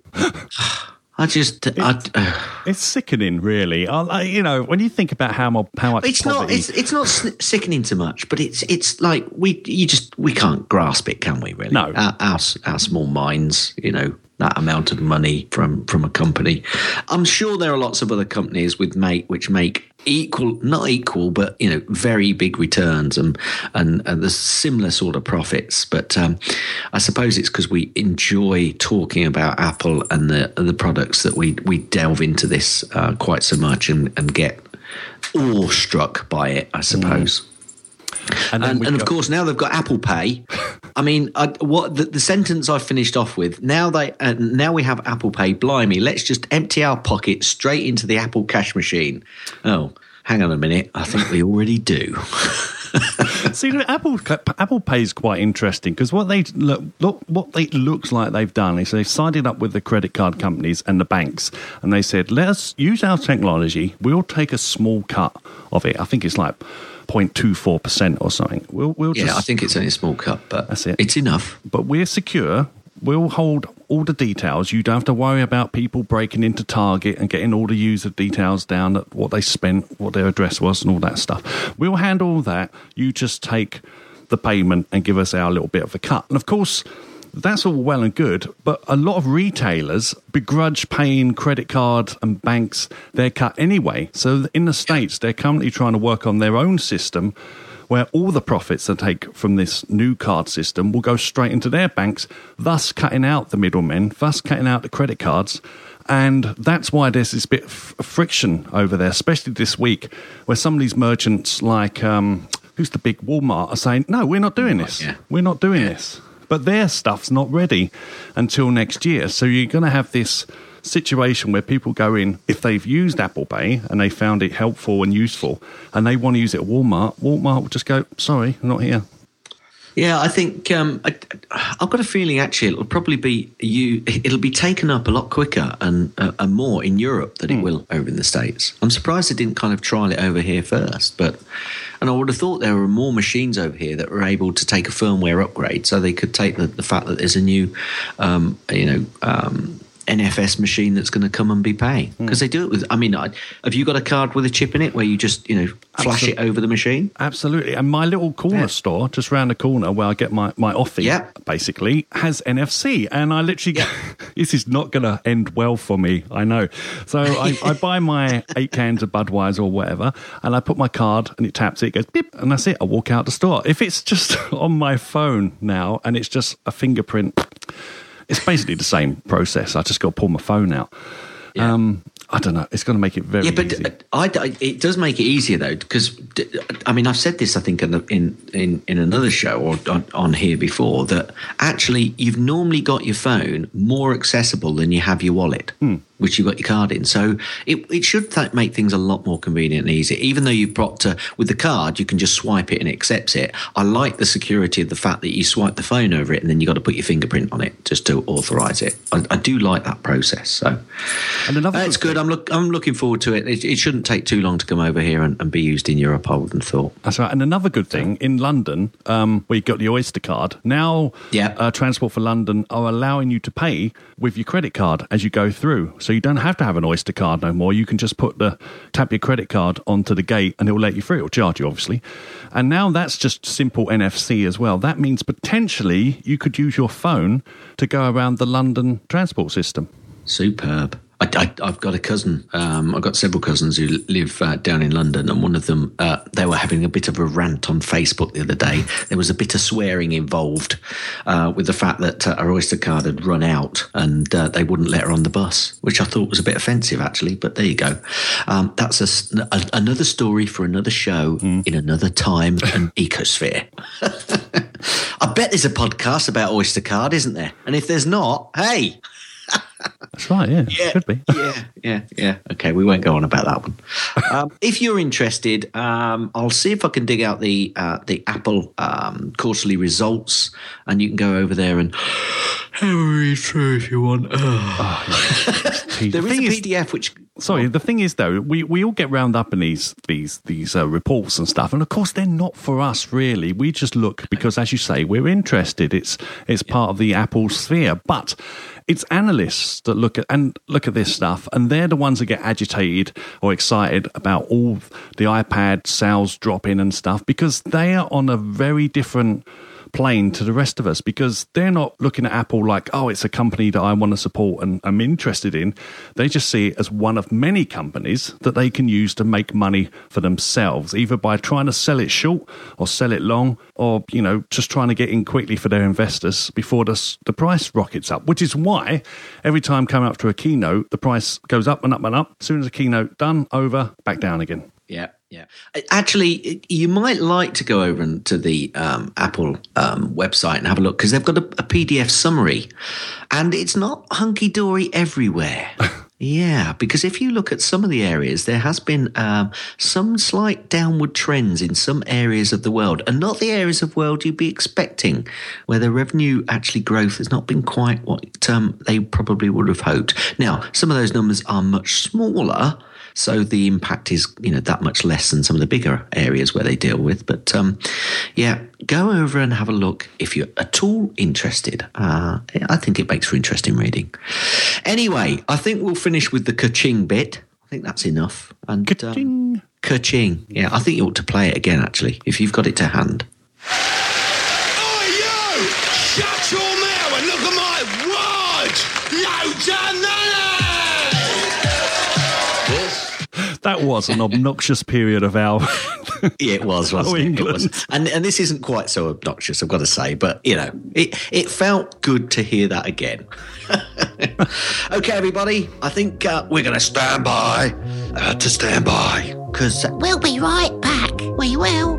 I just, I, uh, It's sickening, really. I, you know, when you think about how much how much it's not it's it's not sickening to much but it's it's like we you just we can't grasp it can we really No. our, our, our small minds you know that amount of money from from a company i'm sure there are lots of other companies with make which make equal not equal but you know very big returns and and, and there's similar sort of profits but um, i suppose it's because we enjoy talking about apple and the the products that we we delve into this uh, quite so much and and get awestruck by it, I suppose. and, then And, we and of course, now they've got Apple Pay. I mean, I, what the, the sentence I finished off with? Now they, uh, now we have Apple Pay. Blimey, let's just empty our pocket straight into the Apple cash machine. Oh, hang on a minute. I think we already do. See, look, Apple Apple Pay is quite interesting because what they look, look what they looks like they've done is they've signed up with the credit card companies and the banks, and they said, "Let us use our technology. We'll take a small cut of it. I think it's like 0.24 percent or something. We'll we'll Yeah, just I think it's only a small cut, but That's it. it's enough. but we're secure. We'll hold all the details. You don't have to worry about people breaking into Target and getting all the user details down, what they spent, what their address was, and all that stuff. We'll handle all that. You just take the payment and give us our little bit of a cut. And of course, that's all well and good, but a lot of retailers begrudge paying credit card and banks their cut anyway. So in the States, they're currently trying to work on their own system where all the profits they take from this new card system will go straight into their banks, thus cutting out the middlemen, thus cutting out the credit cards. And that's why there's this bit of friction over there, especially this week, where some of these merchants, like um, who's the big Walmart, are saying, "No, we're not doing this. yeah. We're not doing this." But their stuff's not ready until next year. So you're going to have this situation where people go in if they've used Apple Pay and they found it helpful and useful, and they want to use it at Walmart. Walmart will just go, "Sorry, not here." Yeah, I think um, I, I've got a feeling actually it'll probably be you. It'll be taken up a lot quicker and uh, and more in Europe than it will over in the states. I'm surprised they didn't kind of trial it over here first, but and I would have thought there were more machines over here that were able to take a firmware upgrade, so they could take the, the fact that there's a new, um, you know. Um, NFC machine that's going to come and be paying Hmm. because they do it with. I mean, I, have you got a card with a chip in it where you just you know flash it over the machine? Absolutely. And my little corner Yeah. store, just round the corner where I get my, my offie, Yeah. basically, has NFC. And I literally, this is not going to end well for me, I know. So I, I buy my eight cans of Budweiser or whatever, and I put my card and it taps it, it goes beep, and that's it. I walk out the store. If it's just on my phone now and it's just a fingerprint, it's basically the same process. I just got to pull my phone out. Um, I don't know. It's going to make it very Yeah, but easy. uh, I, I- it does make it easier though, because I mean, I've said this I think in in, in in another show or on, on here before that actually you've normally got your phone more accessible than you have your wallet, which you've got your card in. So it it should th- make things a lot more convenient and easy. Even though you've got to with the card, you can just swipe it and it accepts it. I like the security of the fact that you swipe the phone over it and then you've got to put your fingerprint on it just to authorize it. I, I do like that process. So. and another Uh, it's good. I'm look. I'm looking forward to it. It, it shouldn't take too long to come over here and, and be used in Europe. I wouldn't thought. That's right. And another good thing in London, um, where you got the Oyster card, now Yeah. uh, Transport for London are allowing you to pay with your credit card as you go through. So you don't have to have an Oyster card no more. You can just put the tap your credit card onto the gate and it will let you through. It will charge you, obviously. And now that's just simple NFC as well. That means potentially you could use your phone to go around the London transport system. Superb. I, I, I've got a cousin. Um, I've got several cousins who live uh, down in London, and one of them, uh, they were having a bit of a rant on Facebook the other day. There was a bit of swearing involved uh, with the fact that uh, her Oyster card had run out, and uh, they wouldn't let her on the bus, which I thought was a bit offensive, actually. But there you go. Um, that's a a another story for another show in another time and ecosphere. I bet there's a podcast about Oyster card, isn't there? And if there's not, hey. That's right, yeah. Should be. yeah, yeah, yeah. Okay, we won't go on about that one. Um, if you're interested, um, I'll see if I can dig out the uh, the Apple um, quarterly results, and you can go over there and have a read through if you want. Gee, There the is a thing is- PDF which. Sorry, the thing is though, we, we all get round up in these these these uh, reports and stuff, and of course they're not for us really. We just look because, as you say, we're interested. It's it's part of the Apple sphere, but it's analysts that look at and look at this stuff, and they're the ones that get agitated or excited about all the iPad sales dropping and stuff because they are on a very different plane to the rest of us because they're not looking at Apple like, oh, it's a company that I want to support and I'm interested in. They just see it as one of many companies that they can use to make money for themselves, either by trying to sell it short or sell it long, or, you know, just trying to get in quickly for their investors before the, the price rockets up, which is why every time coming up to a keynote, the price goes up and up and up. As soon as the keynote done, over, back down again. Yeah, yeah. Actually, you might like to go over to the um, Apple um, website and have a look because they've got a, a PDF summary, and it's not hunky dory everywhere. Yeah, because if you look at some of the areas, there has been um, some slight downward trends in some areas of the world, and not the areas of world you'd be expecting, where the revenue actually growth has not been quite what um, they probably would have hoped. Now, some of those numbers are much smaller, so the impact is you know that much less than some of the bigger areas where they deal with. But um, yeah, go over and have a look if you're at all interested. Uh, I think it makes for interesting reading. Anyway, I think we'll finish with the ka-ching bit. I think that's enough. And Ka-ching. Um, ka-ching. Yeah, I think you ought to play it again actually if you've got it to hand. Oi, you! Shut your that! That was an obnoxious period of our. It was, wasn't it? It was. And and this isn't quite so obnoxious, I've got to say, but you know, it it felt good to hear that again. okay, everybody, I think uh, we're going to stand by uh, to stand by because We'll be right back. We will.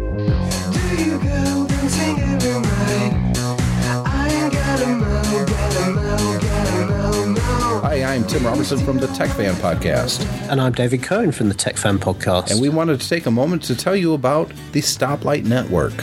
Tim Robertson from the Tech Fan Podcast, And I'm David Cohen from the Tech Fan Podcast. and we wanted to take a moment to tell you about the Stoplight Network.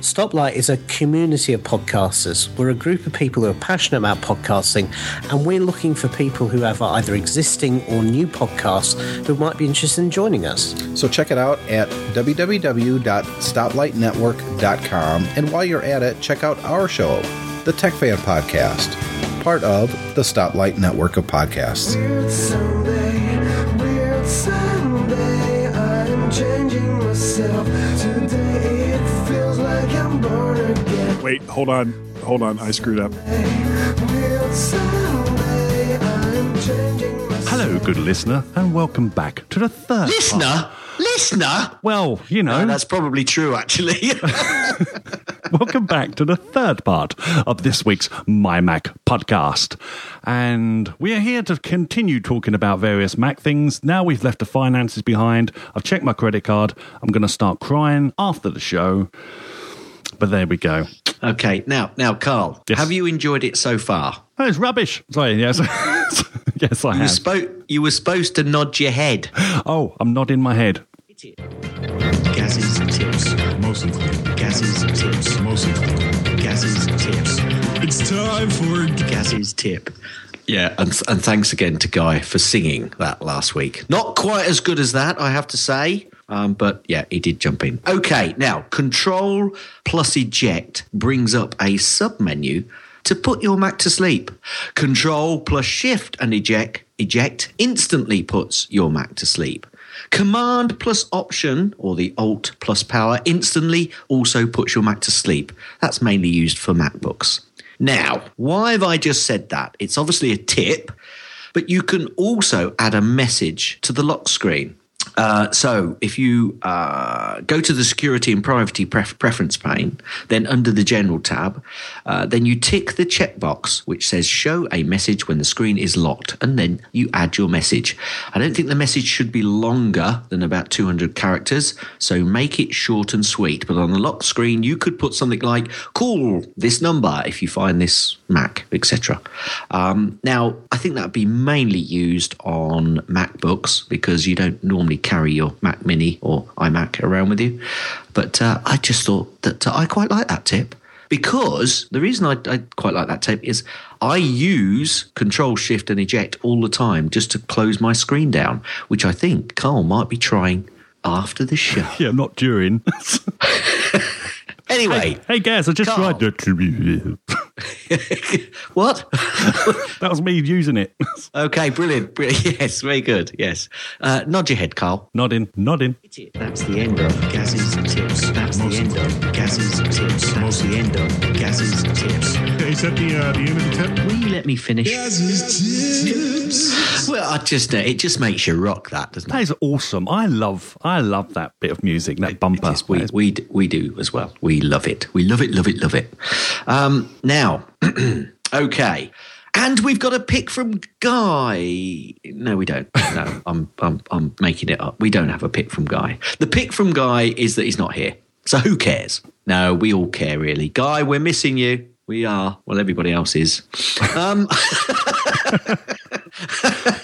Stoplight is a community of podcasters. We're a group of people who are passionate about podcasting, and we're looking for people who have either existing or new podcasts who might be interested in joining us. So check it out at www.stoplightnetwork.com, and while you're at it, check out our show, the Tech Fan Podcast. Part of the Stoplight Network of podcasts. Weird Sunday, weird Sunday. I'm changing myself. Today it feels like I'm born again. Wait, hold on. Hold on. I screwed up. Weird Sunday, I'm changing myself. Hello, good listener, and welcome back to the third. Listener? Listener? Well, you know, No, that's probably true, actually. welcome back to the third part of this week's My Mac podcast. And we are here to continue talking about various Mac things. Now we've left the finances behind. I've checked my credit card. I'm going to start crying after the show. But there we go. okay, now, now, Carl, Yes. have you enjoyed it so far? Oh, it's rubbish. Sorry, yes. yes, I You were, have. spo- you were supposed to nod your head. oh, I'm nodding my head. Gaz's tips. Mostly Gaz's tips. Mostly. Gaz's tips. It's time for Gaz's tip. Yeah, and, and thanks again to Guy for singing that last week. Not quite as good as that, I have to say. Um, but yeah, he did jump in. Okay, now Control plus Eject brings up a sub menu to put your Mac to sleep. Control plus Shift and Eject eject instantly puts your Mac to sleep. Command plus Option or the Alt plus Power instantly also puts your Mac to sleep. That's mainly used for MacBooks. Now, why have I just said that? It's obviously a tip, but you can also add a message to the lock screen. Uh, so if you uh, go to the security and privacy pref- preference pane, then under the general tab, uh, then you tick the checkbox which says show a message when the screen is locked, and then you add your message. I don't think the message should be longer than about 200 characters, so make it short and sweet. But on the lock screen, you could put something like call this number if you find this Mac, etc. Um, now, I think that would be mainly used on MacBooks because you don't normally carry your Mac Mini or iMac around with you. But uh, I just thought that uh, I quite like that tip. Because the reason I, I quite like that tip is I use Control Shift and Eject all the time just to close my screen down, which I think Carl might be trying after the show. Yeah, not during. Anyway, hey, guys, I just Carl. tried that to. what? that was me using it. Okay, brilliant. brilliant. Yes, very good. Yes. Uh, nod your head, Carl. nodding, nodding. That's the end of Gaz's tips. That's the end of Gaz's tips. That's the end of Gaz's tips. Is that the, uh, the end of the tip? Will you let me finish? Well, I just uh, it just makes you rock that, doesn't That That is awesome. I love, I love that bit of music, that bumper. Yes, we, we, we do as well. We love it. We love it, love it, love it. Um, now, okay. And we've got a pick from Guy. No, we don't. No, I'm, I'm, I'm making it up. We don't have a pick from Guy. The pick from Guy is that he's not here. So who cares? No, we all care, really. Guy, we're missing you. We are. Well, everybody else is. Um,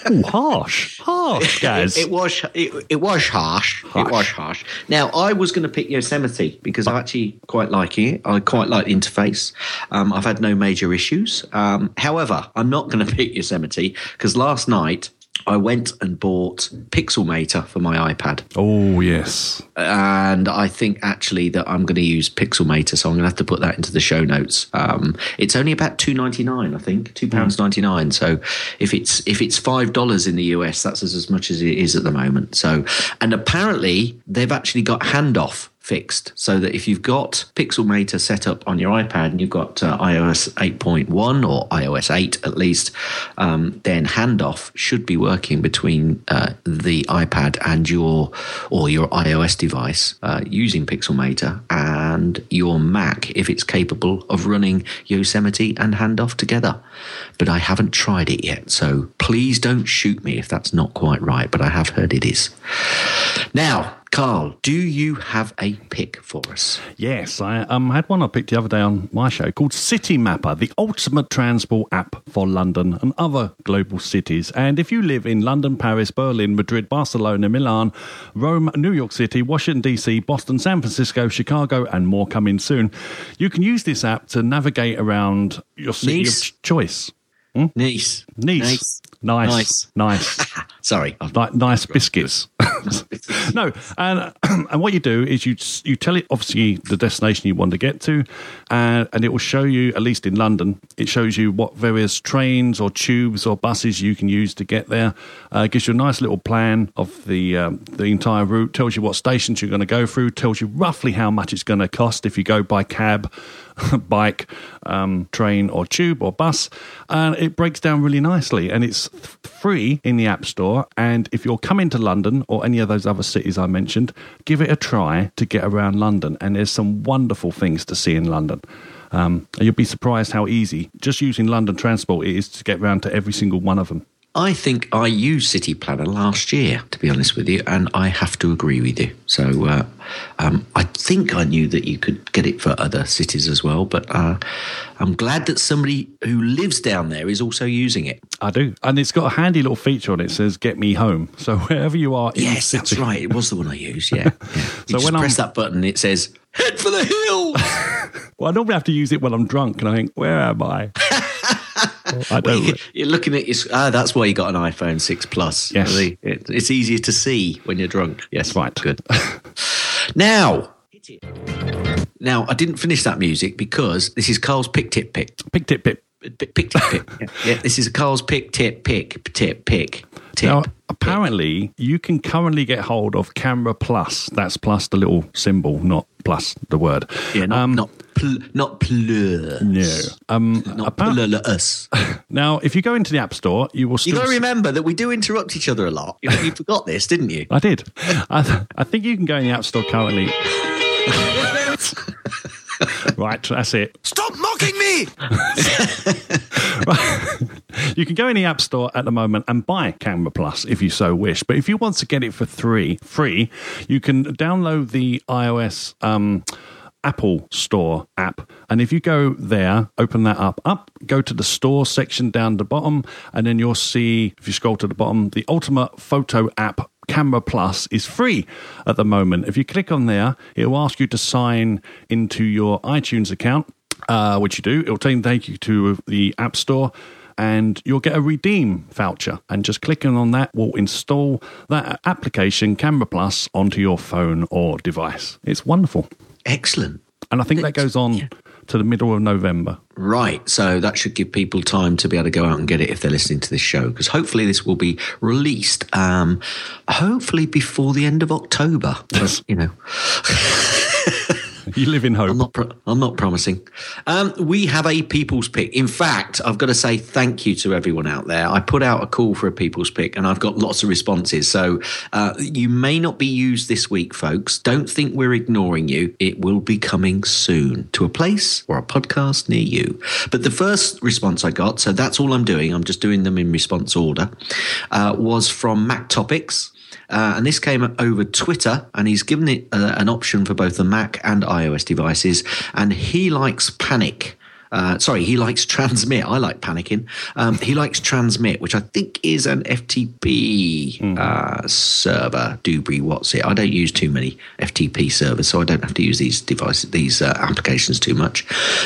Ooh, harsh, harsh, guys. It, it was it, it was harsh. It was harsh. Now I was going to pick Yosemite because I actually quite like it. I quite like the interface. Um, I've had no major issues. Um, however, I'm not going to pick Yosemite because last night I went and bought Pixelmator for my iPad. oh yes. And I think actually that I'm going to use Pixelmator, so I'm going to have to put that into the show notes. Um, it's only about two ninety nine, I think, two pounds ninety nine. So if it's if it's five dollars in the US, that's as, as much as it is at the moment. So and apparently they've actually got handoff fixed so that if you've got Pixelmator set up on your iPad and you've got uh, iOS 8.1 or iOS 8 at least, um, then handoff should be working between uh, the iPad and your or your iOS device uh, using Pixelmator and your Mac if it's capable of running Yosemite and handoff together. But I haven't tried it yet, so please don't shoot me if that's not quite right. But I have heard it is. Now, Carl, do you have a pick for us? Yes, I um, had one I picked the other day on my show called City Mapper, the ultimate transport app for London and other global cities. And if you live in London, Paris, Berlin, Madrid, Barcelona, Milan, Rome, New York City, Washington, D.C., Boston, San Francisco, Chicago, and more coming soon, you can use this app to navigate around your city Nice. of choice. Nice. Nice. Nice. Nice. Nice. Sorry. Like nice biscuits. no, and and what you do is you you tell it obviously the destination you want to get to, and and it will show you at least in London, it shows you what various trains or tubes or buses you can use to get there. Uh, gives you a nice little plan of the um, the entire route. Tells you what stations you're going to go through. Tells you roughly how much it's going to cost if you go by cab. bike, um, train, or tube or bus, and it breaks down really nicely. And it's th- free in the App Store. And if you're coming to London or any of those other cities I mentioned, give it a try to get around London. And there's some wonderful things to see in London. Um, you'll be surprised how easy just using London transport it is to get around to every single one of them. I think I used City Planner last year, to be honest with you, and I have to agree with you. So uh, um, I think I knew that you could get it for other cities as well, but uh, I'm glad that somebody who lives down there is also using it. I do, and it's got a handy little feature on it. it says "Get me home." So wherever you are, in Yes, that's right. It was the one I used. Yeah. yeah. So when I'm- press that button, it says "Head for the hill." Well, I normally have to use it when I'm drunk, and I think, "Where am I?" I don't. you- You're looking at your. Ah, that's why you got an iPhone 6 Plus. Yes. It's easier to see when you're drunk. Yes, right. Good. now, now I didn't finish that music because this is Carl's pick tip pick. Pick tip pip. Pick, pick tip pick. yeah, yeah, this is Carl's pick tip pick tip pick tip. Now, apparently, you can currently get hold of Camera Plus. That's plus the little symbol, not plus the word. yeah, not Um, not pl- not plus. no. Um, Not appar- plus. now, if you go into the App Store, you will You still. got to remember that we do interrupt each other a lot. You, you forgot this, didn't you? I did. I, th- I think you can go in the App Store currently. right, that's it. Stop mocking me! You can go in the App Store at the moment and buy Camera Plus if you so wish. But if you want to get it for three free, you can download the iOS um, Apple Store app. And if you go there, open that up, up, go to the store section down the bottom, and then you'll see, if you scroll to the bottom, the Ultimate Photo app Camera Plus is free at the moment. If you click on there, it will ask you to sign into your iTunes account, uh, which you do. It will take take you to the App Store and you'll get a redeem voucher. And just clicking on that will install that application, Camera Plus, onto your phone or device. It's wonderful. Excellent. And I think that goes on to the middle of November. Right. So that should give people time to be able to go out and get it if they're listening to this show. Because hopefully this will be released, um, hopefully before the end of October. But, you know, You live in hope. I'm not. Pro- I'm not promising. Um, we have a people's pick. In fact, I've got to say thank you to everyone out there. I put out a call for a people's pick, and I've got lots of responses. So uh, you may not be used this week, folks. Don't think we're ignoring you. It will be coming soon to a place or a podcast near you. But the first response I got, so that's all I'm doing. I'm just doing them in response order. Uh, was from Mac Topics. Uh, and this came over Twitter, and he's given it uh, an option for both the Mac and iOS devices. And he likes Panic. Uh, sorry, he likes Transmit. I like panicking. Um, he likes Transmit, which I think is an FTP uh, server. Dubry, what's it? I don't use too many FTP servers, so I don't have to use these devices, these uh, applications too much.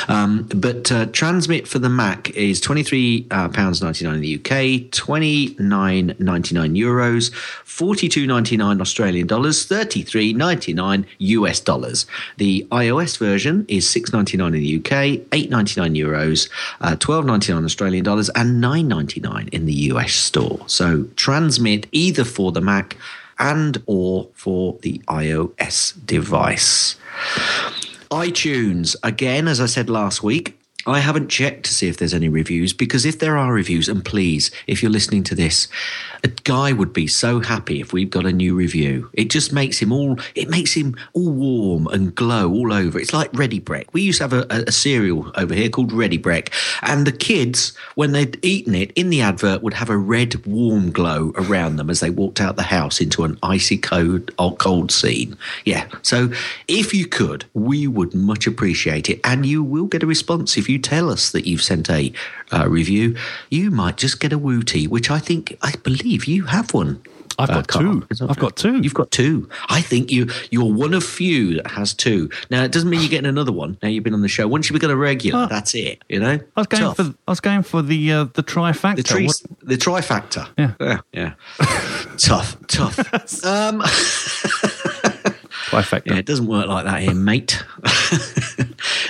Um, but uh, Transmit for the Mac is twenty three uh, pounds ninety nine in the UK, twenty nine ninety nine euros, forty two ninety nine Australian dollars, thirty three ninety nine US dollars. The iOS version is six ninety nine in the UK, eight ninety nine euros, uh, twelve ninety nine Australian dollars, and nine ninety nine in the US store. So transmit either for the Mac and or for the iOS device. iTunes, again, as I said last week, I haven't checked to see if there's any reviews because if there are reviews, and please, if you're listening to this, a guy would be so happy if we've got a new review. It just makes him all, it makes him all warm and glow all over. It's like Ready Brek. We used to have a, a, cereal over here called Ready Brek, and the kids, when they'd eaten it in the advert, would have a red warm glow around them as they walked out the house into an icy cold, cold scene. Yeah. So if you could, we would much appreciate it, and you will get a response if you tell us that you've sent a uh, review. You might just get a wooty, which I think I believe you have one. I've Uh, got Carl. two. I've got two. You've got two. I think you you're one of few that has two. Now it doesn't mean you're getting another one. Now you've been on the show. Once you become a regular, Oh. that's it. You know. I was going Tough. for I was going for the uh, the trifactor. the the trifactor. Yeah. yeah, yeah. tough, tough. um, Trifecta. Yeah, it doesn't work like that here, mate.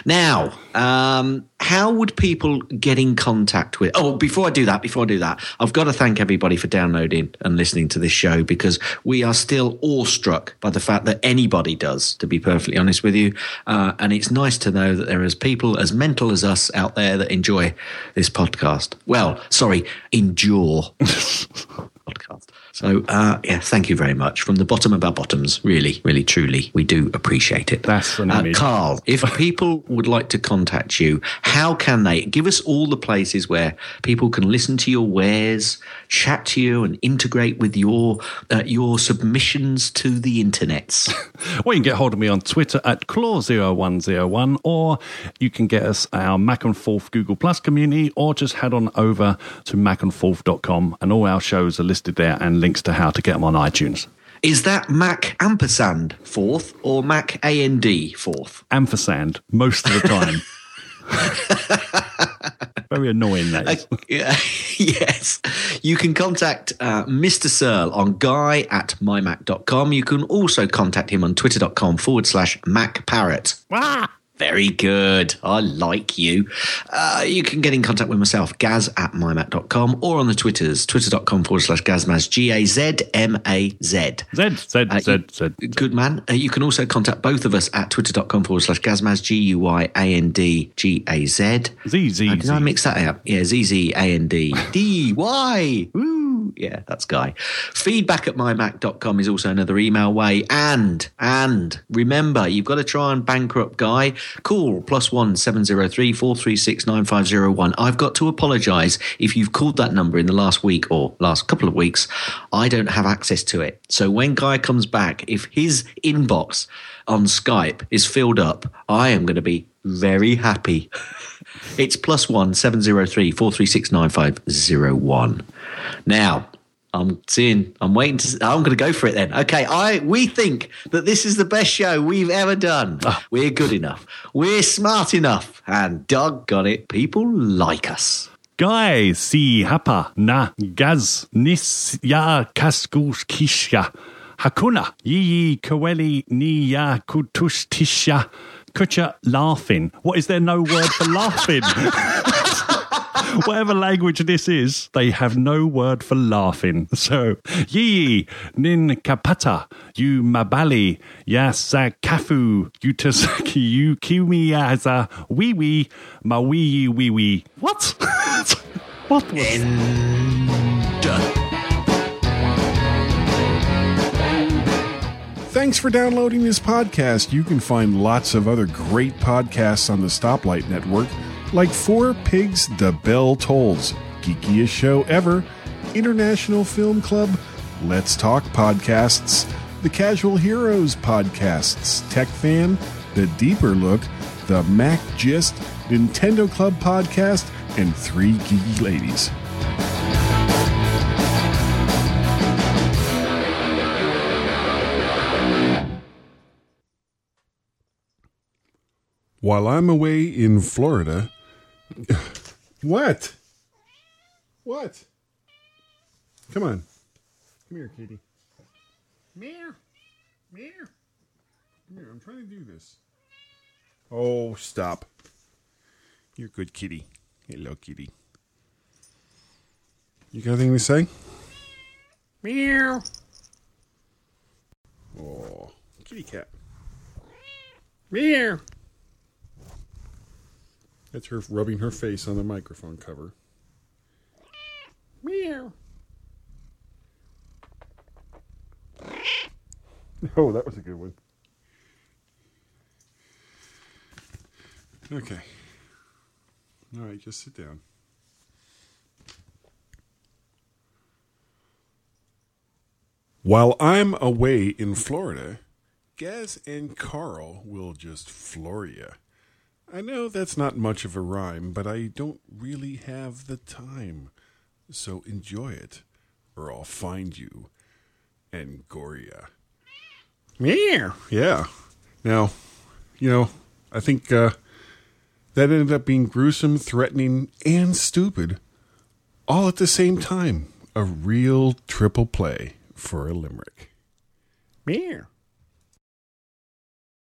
now, um, how would people get in contact with? Oh, before I do that, before I do that, I've got to thank everybody for downloading and listening to this show because we are still awestruck by the fact that anybody does. To be perfectly honest with you, uh, and it's nice to know that there is people as mental as us out there that enjoy this podcast. Well, sorry, endure podcast. So, uh, yeah, thank you very much from the bottom of our bottoms. Really, really, truly, we do appreciate it. That's an uh. Carl. If people would like to contact you, how can they? Give us all the places where people can listen to your wares, chat to you, and integrate with your uh, your submissions to the internets. Well, you can get hold of me on Twitter at claw0101, or you can get us our Mac and Forth Google Plus community, or just head on over to macandforth.com, and all our shows are listed there and links to how to get them on iTunes. Is that Mac ampersand fourth or Mac AND fourth? Ampersand most of the time. Very annoying that is. Yeah, yes. You can contact uh, Mr. Serle on guy at mymac.com. You can also contact him on twitter.com forward slash macparrot. Very good. I like you. Uh, you can get in contact with myself, gaz at mymac.com, or on the Twitters, twitter.com forward slash gazmaz, G A Z M A Z. Z, Z, Uh, Z, Z. Good man. Uh, you can also contact both of us at twitter.com forward slash gazmaz, G U Y A N D G A Z. Z, Z, Uh, did I mix that up? Yeah, Z Z A N D D Y. Woo. Yeah, that's Guy. Feedback at mymac.com is also another email way. And, and remember, you've got to try and bankrupt Guy. Call plus one seven zero three four three six nine five zero one. I've got to apologise if you've called that number in the last week or last couple of weeks. I don't have access to it. So when Guy comes back, if his inbox on Skype is filled up, I am going to be very happy. It's plus one seven zero three four three six nine five zero one. Now, I'm seeing. I'm waiting to. I'm going to go for it then. Okay, I we think that this is the best show we've ever done. Ah. We're good enough. We're smart enough, and doggone it, people like us. Guy, si, hapa, na, gaz, nis, ya, kaskus, kisha, hakuna, yi, kaweli, ni, ya, kutush, tisha, kucha, laughing. What is there no word for laughing? Whatever language this is, they have no word for laughing. So, yi, nin kapata, you mabali, yasa kafu, utasaki, you kiwiyaza, wee wee, ma wee wee wee. What? what was Thanks for downloading this podcast. You can find lots of other great podcasts on the Stoplight Network, like Four Pigs The Bell Tolls, Geekiest Show Ever, International Film Club, Let's Talk Podcasts, The Casual Heroes Podcasts, Tech Fan, The Deeper Look, The Mac Gist, Nintendo Club Podcast, and Three Geeky Ladies. While I'm away in Florida. What? What? Come on. Come here, kitty. Meow. Meow. Come here. I'm trying to do this. Oh, stop. You're a good kitty. Hello, kitty. You got anything to say? Meow. Oh, kitty cat. Meow. That's her rubbing her face on the microphone cover. Meow. Oh, that was a good one. Okay. All right, just sit down. While I'm away in Florida, Gaz and Carl will just floor you. I know that's not much of a rhyme, but I don't really have the time. So enjoy it, or I'll find you and gore ya. Yeah. Yeah. Now, you know, I think uh, that ended up being gruesome, threatening, and stupid, all at the same time. A real triple play for a limerick. Meow.